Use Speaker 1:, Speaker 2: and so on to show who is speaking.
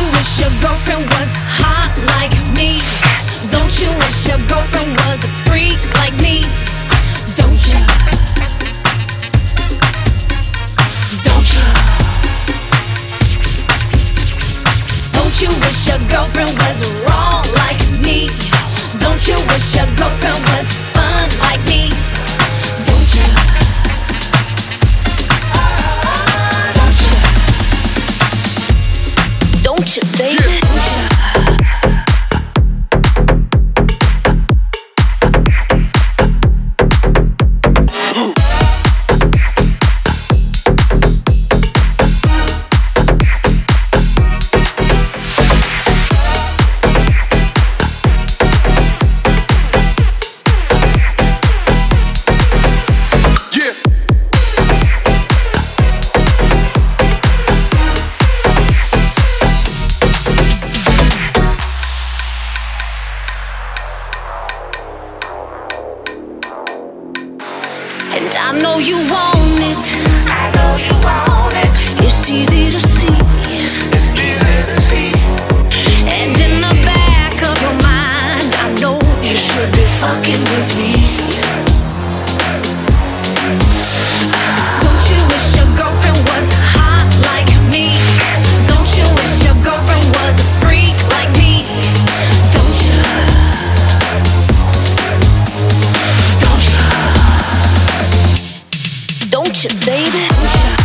Speaker 1: wish your girlfriend was hot like me? Don't you wish your girlfriend was a freak like me? Don't you? Don't you? Don't you wish your girlfriend was wrong like me? Don't you wish your girlfriend was fun I know you won't. baby.